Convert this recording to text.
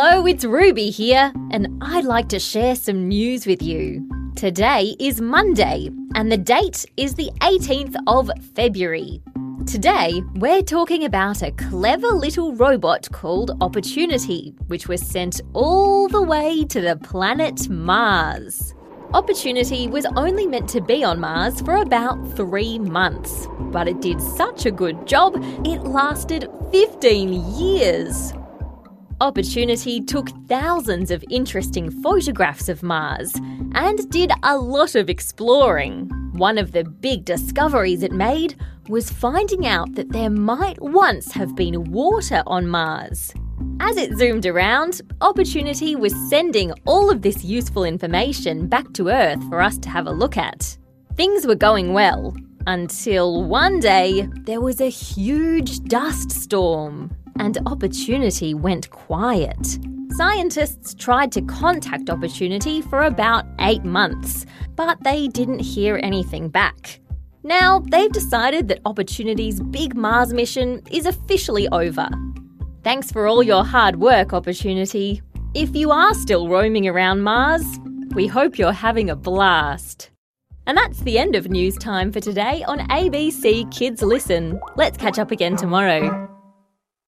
Hello, it's Ruby here, and I'd like to share some news with you. Today is Monday, and the date is the 18th of February. Today, we're talking about a clever little robot called Opportunity, which was sent all the way to the planet Mars. Opportunity was only meant to be on Mars for about three months, but it did such a good job, it lasted 15 years. Opportunity took thousands of interesting photographs of Mars and did a lot of exploring. One of the big discoveries it made was finding out that there might once have been water on Mars. As it zoomed around, Opportunity was sending all of this useful information back to Earth for us to have a look at. Things were going well until one day there was a huge dust storm and Opportunity went quiet. Scientists tried to contact Opportunity for about eight months, but they didn't hear anything back. Now, they've decided that Opportunity's big Mars mission is officially over. Thanks for all your hard work, Opportunity. If you are still roaming around Mars, we hope you're having a blast. And that's the end of news time for today on ABC Kids Listen. Let's catch up again tomorrow.